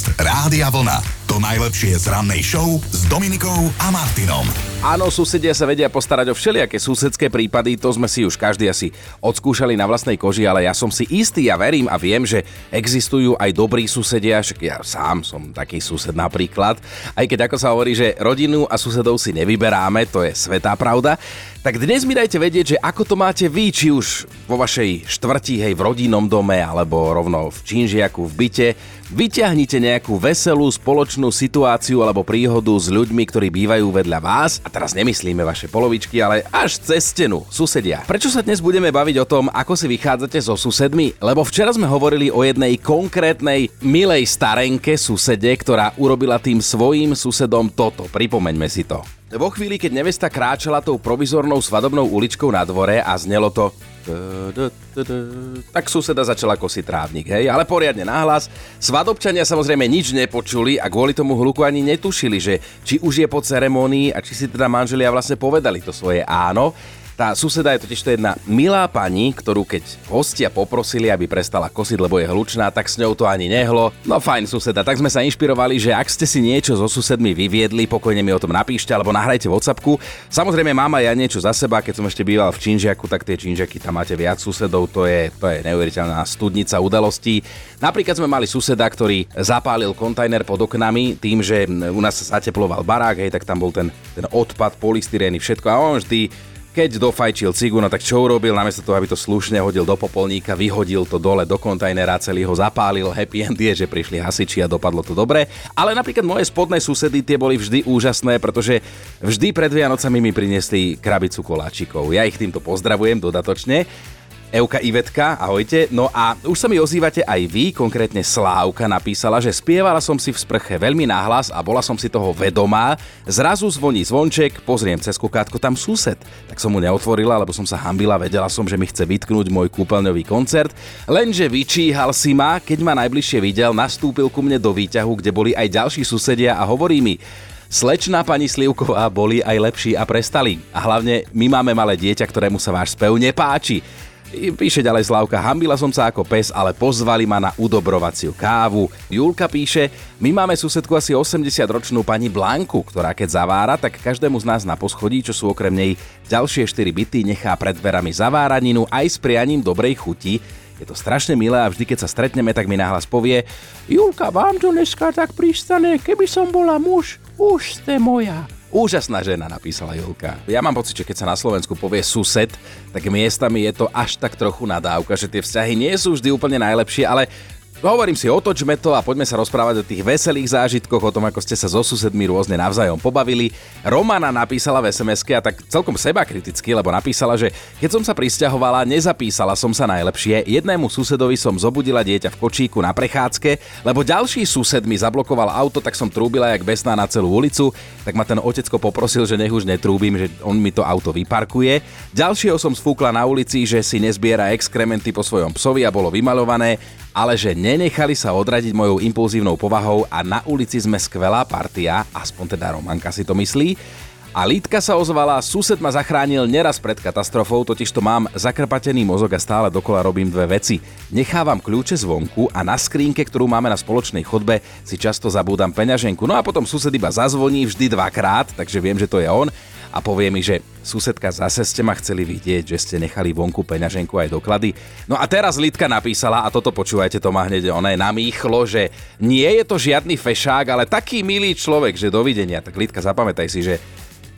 Podcast Rádia Vlna. To najlepšie z rannej show s Dominikou a Martinom. Áno, susedia sa vedia postarať o všelijaké susedské prípady, to sme si už každý asi odskúšali na vlastnej koži, ale ja som si istý, ja verím a viem, že existujú aj dobrí susedia, však ja sám som taký sused napríklad, aj keď ako sa hovorí, že rodinu a susedov si nevyberáme, to je svetá pravda, tak dnes mi dajte vedieť, že ako to máte vy, či už vo vašej štvrti, hej, v rodinnom dome, alebo rovno v činžiaku, v byte. Vyťahnite nejakú veselú spoločnú situáciu alebo príhodu s ľuďmi, ktorí bývajú vedľa vás. A teraz nemyslíme vaše polovičky, ale až cez stenu, susedia. Prečo sa dnes budeme baviť o tom, ako si vychádzate so susedmi? Lebo včera sme hovorili o jednej konkrétnej milej starenke susede, ktorá urobila tým svojím susedom toto. Pripomeňme si to. Vo chvíli, keď nevesta kráčala tou provizornou svadobnou uličkou na dvore a znelo to tak suseda začala kosiť trávnik, hej, ale poriadne nahlas. Svadobčania samozrejme nič nepočuli a kvôli tomu hluku ani netušili, že či už je po ceremonii a či si teda manželia vlastne povedali to svoje áno. Tá suseda je totiž to jedna milá pani, ktorú keď hostia poprosili, aby prestala kosiť, lebo je hlučná, tak s ňou to ani nehlo. No fajn suseda, tak sme sa inšpirovali, že ak ste si niečo so susedmi vyviedli, pokojne mi o tom napíšte alebo nahrajte WhatsAppku. Samozrejme mám aj ja niečo za seba, keď som ešte býval v Činžiaku, tak tie Činžiaky tam máte viac susedov, to je, to je neuveriteľná studnica udalostí. Napríklad sme mali suseda, ktorý zapálil kontajner pod oknami tým, že u nás sa zateploval barák, hej, tak tam bol ten, ten odpad, polystyrény, všetko a on vždy keď dofajčil cigu, no tak čo urobil? Namiesto toho, aby to slušne hodil do popolníka, vyhodil to dole do kontajnera, celý ho zapálil. Happy end je, že prišli hasiči a dopadlo to dobre. Ale napríklad moje spodné susedy tie boli vždy úžasné, pretože vždy pred Vianocami mi priniesli krabicu koláčikov. Ja ich týmto pozdravujem dodatočne. Euka Ivetka, ahojte. No a už sa mi ozývate aj vy, konkrétne Slávka napísala, že spievala som si v sprche veľmi náhlas a bola som si toho vedomá. Zrazu zvoní zvonček, pozriem cez kukátko, tam sused. Tak som mu neotvorila, lebo som sa hambila, vedela som, že mi chce vytknúť môj kúpeľňový koncert. Lenže vyčíhal si ma, keď ma najbližšie videl, nastúpil ku mne do výťahu, kde boli aj ďalší susedia a hovorí mi, Slečná pani Slivková boli aj lepší a prestali. A hlavne my máme malé dieťa, ktorému sa váš spev nepáči. Píše ďalej Slavka, hambila som sa ako pes, ale pozvali ma na udobrovaciu kávu. Julka píše, my máme susedku asi 80-ročnú pani Blanku, ktorá keď zavára, tak každému z nás na poschodí, čo sú okrem nej ďalšie 4 byty, nechá pred dverami zaváraninu aj s prianím dobrej chuti. Je to strašne milé a vždy, keď sa stretneme, tak mi nahlas povie Julka, vám to dneska tak pristane, keby som bola muž, už ste moja. Úžasná žena, napísala Julka. Ja mám pocit, že keď sa na Slovensku povie sused, tak miestami je to až tak trochu nadávka, že tie vzťahy nie sú vždy úplne najlepšie, ale Hovorím si, otočme to a poďme sa rozprávať o tých veselých zážitkoch, o tom, ako ste sa so susedmi rôzne navzájom pobavili. Romana napísala v sms a tak celkom seba kriticky, lebo napísala, že keď som sa pristahovala, nezapísala som sa najlepšie. Jednému susedovi som zobudila dieťa v kočíku na prechádzke, lebo ďalší sused mi zablokoval auto, tak som trúbila jak besná na celú ulicu, tak ma ten otecko poprosil, že nech už netrúbim, že on mi to auto vyparkuje. Ďalšieho som sfúkla na ulici, že si nezbiera exkrementy po svojom psovi a bolo vymalované ale že nenechali sa odradiť mojou impulzívnou povahou a na ulici sme skvelá partia, aspoň teda Romanka si to myslí. A Lítka sa ozvala, sused ma zachránil neraz pred katastrofou, totiž to mám zakrpatený mozog a stále dokola robím dve veci. Nechávam kľúče zvonku a na skrínke, ktorú máme na spoločnej chodbe, si často zabúdam peňaženku. No a potom sused iba zazvoní vždy dvakrát, takže viem, že to je on a povie mi, že susedka zase ste ma chceli vidieť, že ste nechali vonku peňaženku aj doklady. No a teraz Lidka napísala, a toto počúvajte, to má hneď je namýchlo, že nie je to žiadny fešák, ale taký milý človek, že dovidenia. Tak Lidka, zapamätaj si, že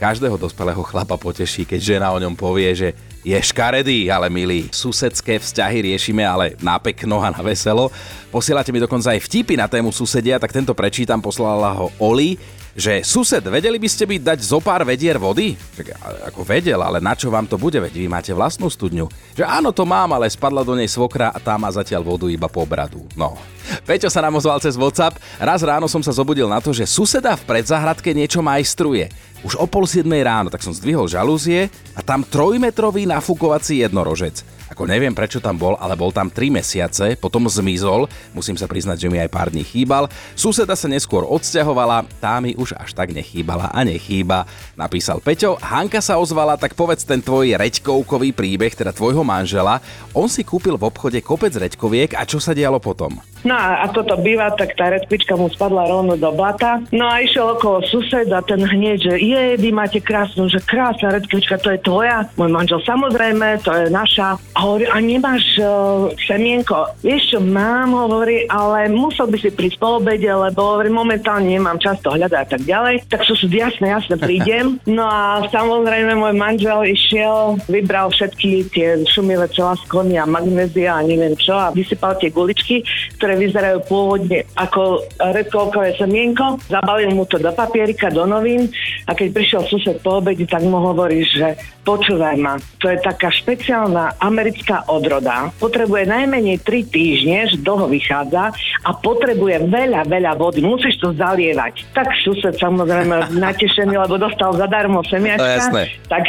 každého dospelého chlapa poteší, keď žena o ňom povie, že je škaredý, ale milý. Susedské vzťahy riešime ale na pekno a na veselo. Posielate mi dokonca aj vtipy na tému susedia, tak tento prečítam, poslala ho Oli že sused, vedeli by ste byť dať zo pár vedier vody? Čak, ako vedel, ale na čo vám to bude, veď vy máte vlastnú studňu. Že áno, to mám, ale spadla do nej svokra a tá má zatiaľ vodu iba po bradu. No. Peťo sa nám ozval cez WhatsApp. Raz ráno som sa zobudil na to, že suseda v predzahradke niečo majstruje. Už o pol siedmej ráno, tak som zdvihol žalúzie a tam trojmetrový nafúkovací jednorožec. Ako neviem prečo tam bol, ale bol tam 3 mesiace, potom zmizol, musím sa priznať, že mi aj pár dní chýbal. Suseda sa neskôr odsťahovala, tá mi už až tak nechýbala a nechýba. Napísal Peťo, Hanka sa ozvala, tak povedz ten tvoj reďkovkový príbeh, teda tvojho manžela. On si kúpil v obchode kopec reďkoviek a čo sa dialo potom? No a ako to býva, tak tá redkvička mu spadla rovno do blata. No a išiel okolo suseda, ten hneď, že je, vy máte krásnu, že krásna redkvička, to je tvoja. Môj manžel, samozrejme, to je naša. A hovorí, a nemáš uh, semienko? Vieš čo, mám, hovorí, ale musel by si prísť po obede, lebo hovorí, momentálne nemám čas to hľadať a tak ďalej. Tak sú jasné, jasné, prídem. No a samozrejme môj manžel išiel, vybral všetky tie šumivé celaskony a magnézia a neviem čo a vysypal tie guličky, ktoré vyzerajú pôvodne ako redkolkové semienko. Zabalil mu to do papierika, do novín a keď prišiel sused po obede, tak mu hovorí, že počúvaj ma, to je taká špeciálna americká odroda, potrebuje najmenej 3 týždne, že dlho vychádza a potrebuje veľa, veľa vody, musíš to zalievať. Tak sused samozrejme natešený, lebo dostal zadarmo semiačka, no, tak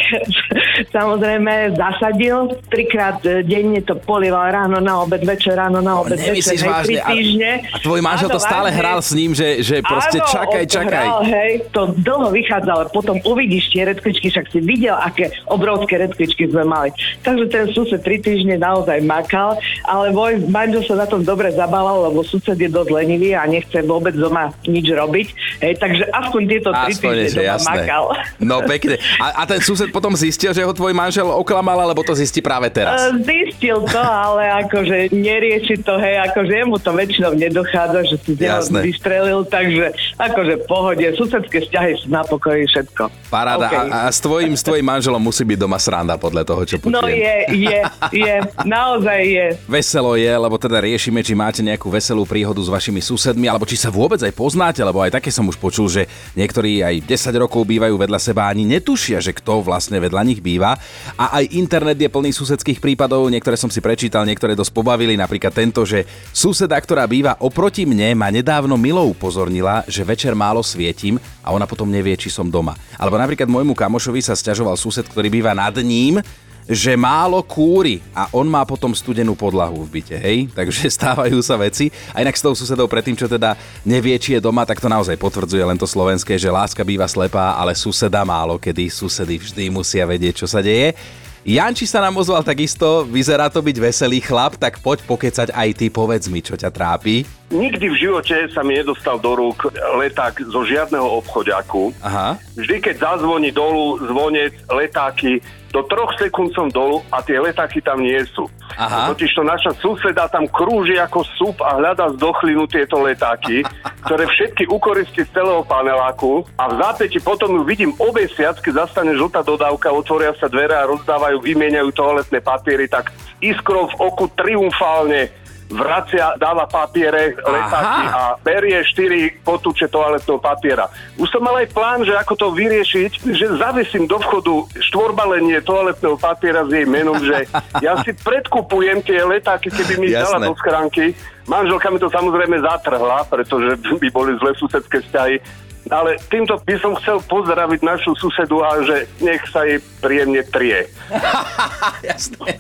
samozrejme zasadil, trikrát denne to polieval ráno na obed, večer ráno na obed, no, večer, hej, vážne. týždne. A tvoj manžel to stále vážne. hral s ním, že, že proste Áno, čakaj, čakaj. Hral, hej, to dlho vychádza, ale potom uvidíš tie redkvičky, však si videl, aké obrovské redkvičky sme mali. Takže ten sused tri týždne naozaj makal, ale môj manžel sa na tom dobre zabával, lebo sused je dosť lenivý a nechce vôbec doma nič robiť. Hej, takže aspoň tieto tri týždne doma jasné. makal. No pekne. A, a ten sused potom zistil, že ho tvoj manžel oklamal, alebo to zistí práve teraz? Uh, zistil to, ale akože nerieši to, hej, akože jemu to väčšinou nedochádza, že si z vystrelil, takže akože pohode, susedské vzťahy sú na pokoji všetko. Paráda. Okay. A, a s, tvojim, s tvojim manželom musí byť doma sranda podľa toho, čo počujem. No je, je, je, naozaj je. Veselo je, lebo teda riešime, či máte nejakú veselú príhodu s vašimi susedmi, alebo či sa vôbec aj poznáte, lebo aj také som už počul, že niektorí aj 10 rokov bývajú vedľa seba ani netušia, že kto vlastne vedľa nich býva. A aj internet je plný susedských prípadov, niektoré som si prečítal, niektoré dosť pobavili, napríklad tento, že suseda, ktorá býva oproti mne, ma nedávno milou upozornila, že večer málo svietim a ona potom nevie, či som doma. Alebo napríklad môjmu kamošovi sa stiažoval sused, ktorý býva nad ním, že málo kúri a on má potom studenú podlahu v byte, hej? Takže stávajú sa veci. A inak s tou susedou predtým, čo teda nevie, či je doma, tak to naozaj potvrdzuje len to slovenské, že láska býva slepá, ale suseda málo kedy, susedy vždy musia vedieť, čo sa deje. Janči sa nám ozval takisto, vyzerá to byť veselý chlap, tak poď pokecať aj ty, povedz mi, čo ťa trápi. Nikdy v živote sa mi nedostal do rúk leták zo žiadneho obchodiaku. Aha. Vždy, keď zazvoní dolu zvonec, letáky, do troch sekúnd som dolu a tie letáky tam nie sú. Aha. Totiž to naša suseda tam krúži ako súb a hľada z dochlinu tieto letáky, ktoré všetky ukoristí z celého paneláku a v zápäti potom ju vidím obesiac, keď zastane žltá dodávka, otvoria sa dvere a rozdávajú, vymieňajú toaletné papiery, tak iskrov v oku triumfálne vracia, dáva papiere, letáky a berie 4 potúče toaletného papiera. Už som mal aj plán, že ako to vyriešiť, že zavesím do vchodu štvorbalenie toaletného papiera s jej menom, že ja si predkupujem tie letáky, keby mi dala do schránky. Manželka mi to samozrejme zatrhla, pretože by boli zlé susedské vzťahy. Ale týmto by som chcel pozdraviť našu susedu a že nech sa jej príjemne trie. Jasné.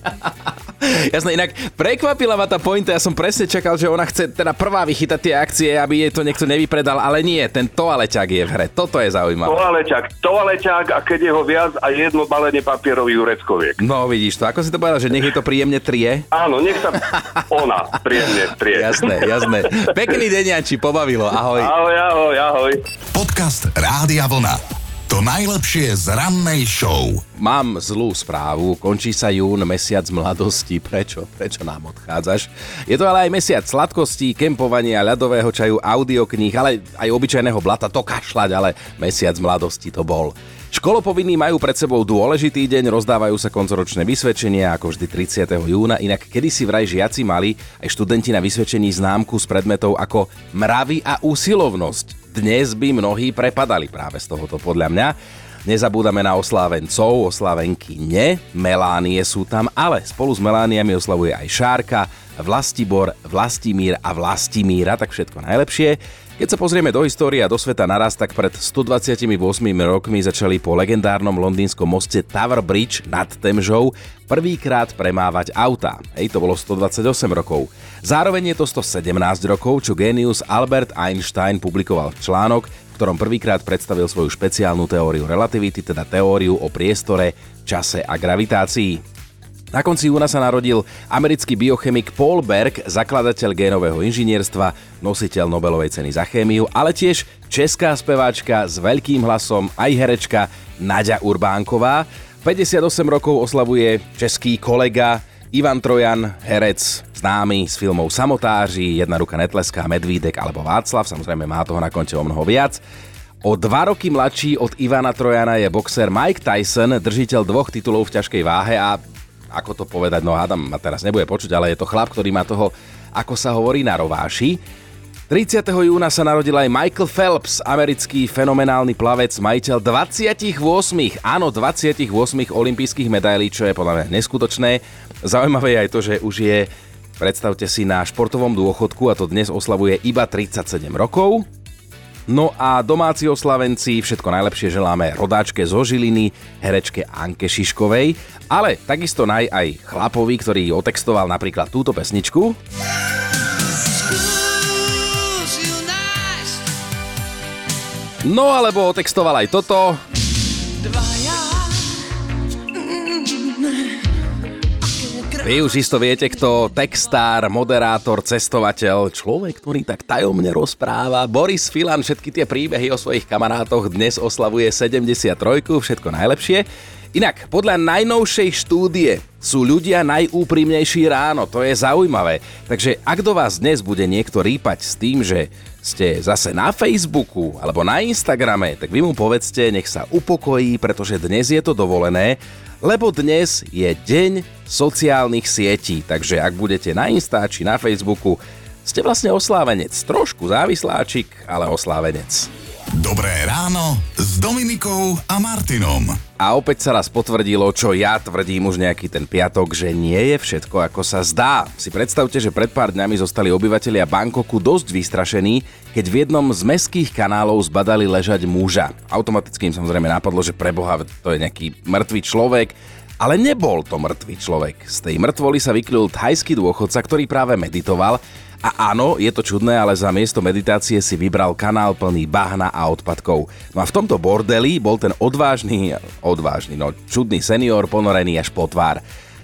Jasné, inak prekvapila ma tá pointa, ja som presne čakal, že ona chce teda prvá vychytať tie akcie, aby jej to niekto nevypredal, ale nie, ten toaleťak je v hre, toto je zaujímavé. Toaleťak, toaleťak a keď je ho viac a jedno balenie papierových ureckoviek. No vidíš to, ako si to povedal, že nech je to príjemne trie? Áno, nech sa ona príjemne trie. Jasné, jasné. Pekný deň, Janči, pobavilo, ahoj. Ahoj, ahoj, ahoj. Podcast Rádia Vlna. To najlepšie z rannej show. Mám zlú správu, končí sa jún, mesiac mladosti. Prečo? Prečo nám odchádzaš? Je to ale aj mesiac sladkostí, kempovania, ľadového čaju, audiokníh, ale aj obyčajného blata, to kašľať, ale mesiac mladosti to bol. Školopovinní majú pred sebou dôležitý deň, rozdávajú sa koncoročné vysvedčenia, ako vždy 30. júna, inak kedy si vraj žiaci mali aj študenti na vysvedčení známku s predmetov ako mravy a úsilovnosť dnes by mnohí prepadali práve z tohoto podľa mňa. Nezabúdame na oslávencov, oslávenky ne, Melánie sú tam, ale spolu s Melániami oslavuje aj Šárka, Vlastibor, Vlastimír a Vlastimíra, tak všetko najlepšie. Keď sa pozrieme do histórie a do sveta naraz, tak pred 128 rokmi začali po legendárnom londýnskom moste Tower Bridge nad Temžou prvýkrát premávať auta. Hej, to bolo 128 rokov. Zároveň je to 117 rokov, čo genius Albert Einstein publikoval článok, ktorom prvýkrát predstavil svoju špeciálnu teóriu relativity, teda teóriu o priestore, čase a gravitácii. Na konci júna sa narodil americký biochemik Paul Berg, zakladateľ génového inžinierstva, nositeľ Nobelovej ceny za chémiu, ale tiež česká speváčka s veľkým hlasom, aj herečka Nadia Urbánková. 58 rokov oslavuje český kolega Ivan Trojan, herec známy z filmov Samotáři, Jedna ruka netleská, Medvídek alebo Václav, samozrejme má toho na konte o mnoho viac. O dva roky mladší od Ivana Trojana je boxer Mike Tyson, držiteľ dvoch titulov v ťažkej váhe a ako to povedať, no Adam ma teraz nebude počuť, ale je to chlap, ktorý má toho, ako sa hovorí, na rováši. 30. júna sa narodil aj Michael Phelps, americký fenomenálny plavec, majiteľ 28, áno, 28 olympijských medailí, čo je podľa mňa neskutočné. Zaujímavé je aj to, že už je, predstavte si, na športovom dôchodku a to dnes oslavuje iba 37 rokov. No a domáci oslavenci, všetko najlepšie želáme rodáčke zo Žiliny, herečke Anke Šiškovej, ale takisto naj aj chlapovi, ktorý otextoval napríklad túto pesničku. No alebo otextoval aj toto. Vy už isto viete, kto textár, moderátor, cestovateľ, človek, ktorý tak tajomne rozpráva. Boris Filan všetky tie príbehy o svojich kamarátoch dnes oslavuje 73, všetko najlepšie. Inak, podľa najnovšej štúdie sú ľudia najúprimnejší ráno, to je zaujímavé. Takže ak do vás dnes bude niekto rýpať s tým, že ste zase na Facebooku alebo na Instagrame, tak vy mu povedzte, nech sa upokojí, pretože dnes je to dovolené lebo dnes je deň sociálnych sietí, takže ak budete na Insta či na Facebooku, ste vlastne oslávenec. Trošku závisláčik, ale oslávenec. Dobré ráno s Dominikou a Martinom. A opäť sa raz potvrdilo, čo ja tvrdím už nejaký ten piatok, že nie je všetko ako sa zdá. Si predstavte, že pred pár dňami zostali obyvatelia Bangkoku dosť vystrašení, keď v jednom z meských kanálov zbadali ležať muža. Automaticky im samozrejme napadlo, že preboha, to je nejaký mŕtvý človek, ale nebol to mŕtvý človek. Z tej mŕtvoly sa vykryl thajský dôchodca, ktorý práve meditoval a áno, je to čudné, ale za miesto meditácie si vybral kanál plný bahna a odpadkov. No a v tomto bordeli bol ten odvážny, odvážny, no čudný senior ponorený až po tvár.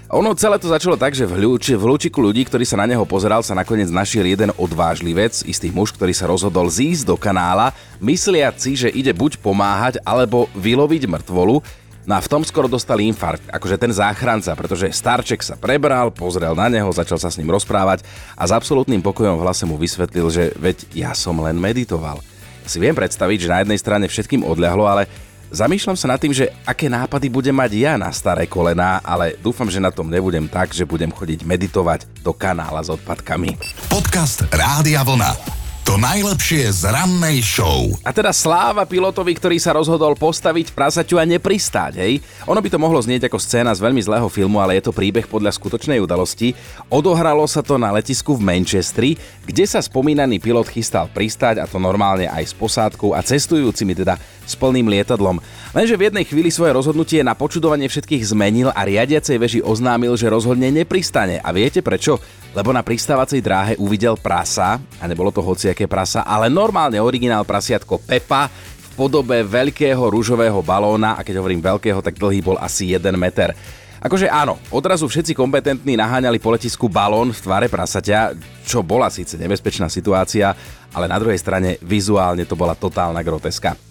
Ono celé to začalo tak, že v, hľúči, v hľúčiku ľudí, ktorý sa na neho pozeral, sa nakoniec našiel jeden odvážlivec, istý muž, ktorý sa rozhodol zísť do kanála, mysliac si, že ide buď pomáhať, alebo vyloviť mŕtvolu, No a v tom skoro dostali infarkt, akože ten záchranca, pretože starček sa prebral, pozrel na neho, začal sa s ním rozprávať a s absolútnym pokojom v hlase mu vysvetlil, že veď ja som len meditoval. Si viem predstaviť, že na jednej strane všetkým odľahlo, ale Zamýšľam sa nad tým, že aké nápady budem mať ja na staré kolená, ale dúfam, že na tom nebudem tak, že budem chodiť meditovať do kanála s odpadkami. Podcast Rádia Vlna. To najlepšie z rannej show. A teda sláva pilotovi, ktorý sa rozhodol postaviť prasaťu a nepristáť, hej? Ono by to mohlo znieť ako scéna z veľmi zlého filmu, ale je to príbeh podľa skutočnej udalosti. Odohralo sa to na letisku v Manchestri, kde sa spomínaný pilot chystal pristáť a to normálne aj s posádkou a cestujúcimi, teda s plným lietadlom. Lenže v jednej chvíli svoje rozhodnutie na počudovanie všetkých zmenil a riadiacej veži oznámil, že rozhodne nepristane. A viete prečo? lebo na pristávacej dráhe uvidel prasa, a nebolo to hociaké prasa, ale normálne originál prasiatko Pepa v podobe veľkého rúžového balóna a keď hovorím veľkého, tak dlhý bol asi 1 meter. Akože áno, odrazu všetci kompetentní naháňali po letisku balón v tvare prasaťa, čo bola síce nebezpečná situácia, ale na druhej strane vizuálne to bola totálna groteska.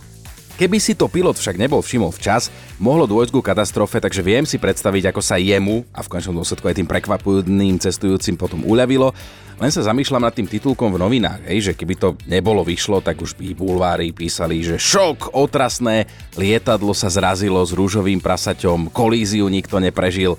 Keby si to pilot však nebol všimol včas, mohlo dôjsť ku katastrofe, takže viem si predstaviť, ako sa jemu a v končnom dôsledku aj tým prekvapujúcim cestujúcim potom uľavilo. Len sa zamýšľam nad tým titulkom v novinách, hej, že keby to nebolo vyšlo, tak už by bulvári písali, že šok, otrasné, lietadlo sa zrazilo s rúžovým prasaťom, kolíziu nikto neprežil,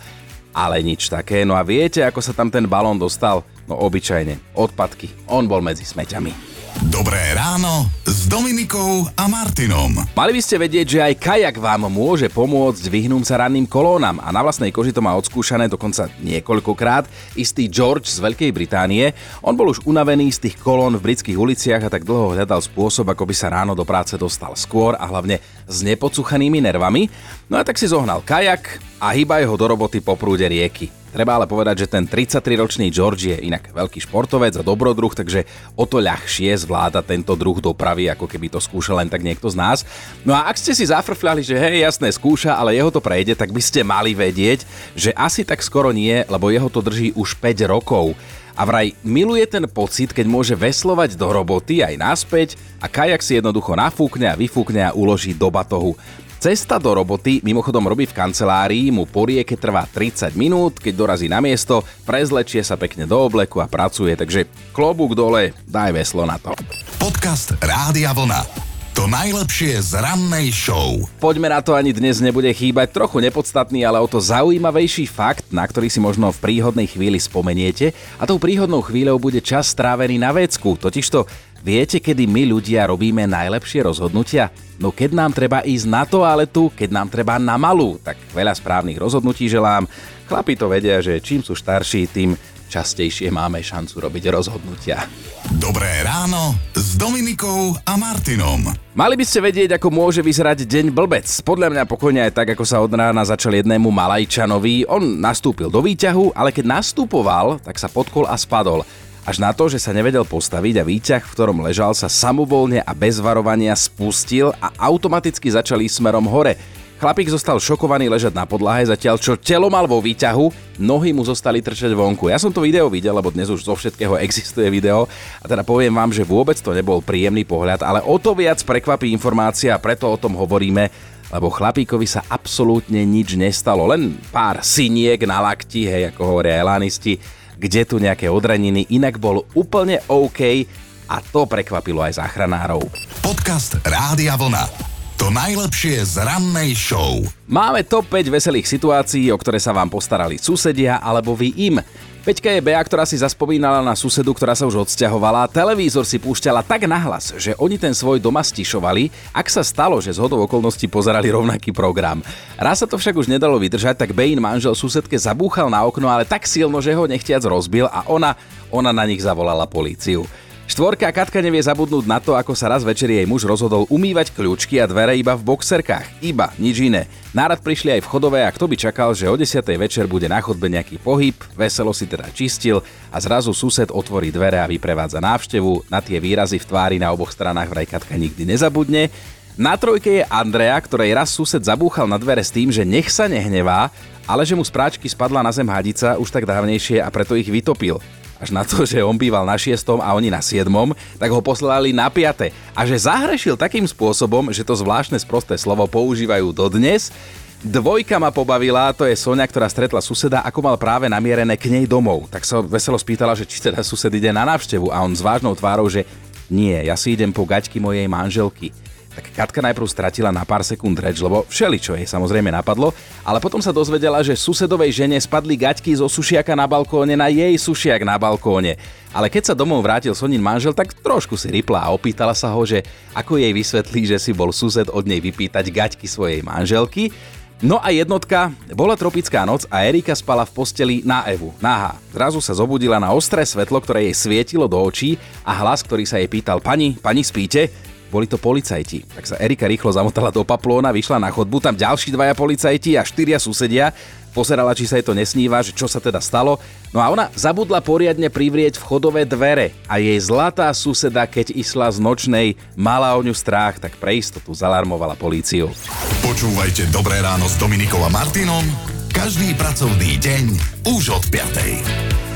ale nič také. No a viete, ako sa tam ten balón dostal? No obyčajne, odpadky. On bol medzi smeťami. Dobré ráno s Dominikou a Martinom. Mali by ste vedieť, že aj kajak vám môže pomôcť vyhnúť sa ranným kolónam a na vlastnej koži to má odskúšané dokonca niekoľkokrát. Istý George z Veľkej Británie, on bol už unavený z tých kolón v britských uliciach a tak dlho hľadal spôsob, ako by sa ráno do práce dostal skôr a hlavne s nepocuchanými nervami. No a tak si zohnal kajak a hýba jeho do roboty po prúde rieky. Treba ale povedať, že ten 33-ročný George je inak veľký športovec a dobrodruh, takže o to ľahšie zvláda tento druh dopravy, ako keby to skúšal len tak niekto z nás. No a ak ste si zafrfľali, že hej, jasné, skúša, ale jeho to prejde, tak by ste mali vedieť, že asi tak skoro nie, lebo jeho to drží už 5 rokov. A vraj miluje ten pocit, keď môže veslovať do roboty aj naspäť a kajak si jednoducho nafúkne a vyfúkne a uloží do batohu. Cesta do roboty mimochodom robí v kancelárii, mu po rieke trvá 30 minút, keď dorazí na miesto, prezlečie sa pekne do obleku a pracuje, takže klobúk dole, daj veslo na to. Podcast Rádia Vlna. To najlepšie z rannej show. Poďme na to, ani dnes nebude chýbať trochu nepodstatný, ale o to zaujímavejší fakt, na ktorý si možno v príhodnej chvíli spomeniete. A tou príhodnou chvíľou bude čas strávený na vecku. Totižto viete, kedy my ľudia robíme najlepšie rozhodnutia? No keď nám treba ísť na toaletu, keď nám treba na malú, tak veľa správnych rozhodnutí želám. Chlapi to vedia, že čím sú starší, tým častejšie máme šancu robiť rozhodnutia. Dobré ráno s Dominikou a Martinom. Mali by ste vedieť, ako môže vyzerať deň blbec. Podľa mňa pokojne aj tak, ako sa od rána začal jednému Malajčanovi. On nastúpil do výťahu, ale keď nastupoval, tak sa podkol a spadol. Až na to, že sa nevedel postaviť a výťah, v ktorom ležal, sa samovolne a bez varovania spustil a automaticky začali smerom hore. Chlapík zostal šokovaný ležať na podlahe, zatiaľ čo telo mal vo výťahu, nohy mu zostali trčať vonku. Ja som to video videl, lebo dnes už zo všetkého existuje video a teda poviem vám, že vôbec to nebol príjemný pohľad, ale o to viac prekvapí informácia a preto o tom hovoríme, lebo chlapíkovi sa absolútne nič nestalo, len pár siniek na lakti, hej, ako hovoria elanisti, kde tu nejaké odraniny, inak bol úplne OK a to prekvapilo aj záchranárov. Podcast Rádia Vlna. To najlepšie z rannej show. Máme top 5 veselých situácií, o ktoré sa vám postarali susedia alebo vy im. Peťka je Bea, ktorá si zaspomínala na susedu, ktorá sa už odsťahovala. Televízor si púšťala tak nahlas, že oni ten svoj doma stišovali, ak sa stalo, že z hodou okolností pozerali rovnaký program. Raz sa to však už nedalo vydržať, tak Bein manžel susedke zabúchal na okno, ale tak silno, že ho nechtiac rozbil a ona, ona na nich zavolala políciu. Štvorka Katka nevie zabudnúť na to, ako sa raz večer jej muž rozhodol umývať kľúčky a dvere iba v boxerkách. Iba, nič iné. Nárad prišli aj v chodové a kto by čakal, že o 10. večer bude na chodbe nejaký pohyb, veselo si teda čistil a zrazu sused otvorí dvere a vyprevádza návštevu. Na tie výrazy v tvári na oboch stranách vraj Katka nikdy nezabudne. Na trojke je Andrea, ktorej raz sused zabúchal na dvere s tým, že nech sa nehnevá, ale že mu z práčky spadla na zem hadica už tak dávnejšie a preto ich vytopil až na to, že on býval na šiestom a oni na siedmom, tak ho poslali na piate. A že zahrešil takým spôsobom, že to zvláštne sprosté slovo používajú dodnes, Dvojka ma pobavila, to je Sonia, ktorá stretla suseda, ako mal práve namierené k nej domov. Tak sa veselo spýtala, že či teda sused ide na návštevu a on s vážnou tvárou, že nie, ja si idem po gaťky mojej manželky tak Katka najprv stratila na pár sekúnd reč, lebo všeli, čo jej samozrejme napadlo, ale potom sa dozvedela, že susedovej žene spadli gaťky zo sušiaka na balkóne na jej sušiak na balkóne. Ale keď sa domov vrátil Sonin manžel, tak trošku si rypla a opýtala sa ho, že ako jej vysvetlí, že si bol sused od nej vypýtať gaťky svojej manželky. No a jednotka, bola tropická noc a Erika spala v posteli na Evu, nahá. Zrazu sa zobudila na ostré svetlo, ktoré jej svietilo do očí a hlas, ktorý sa jej pýtal, pani, pani spíte? Boli to policajti. Tak sa Erika rýchlo zamotala do paplóna, vyšla na chodbu, tam ďalší dvaja policajti a štyria susedia. Pozerala, či sa jej to nesníva, že čo sa teda stalo. No a ona zabudla poriadne privrieť vchodové dvere a jej zlatá suseda, keď išla z nočnej, mala o ňu strach, tak pre istotu zalarmovala políciu. Počúvajte Dobré ráno s Dominikom a Martinom každý pracovný deň už od 5.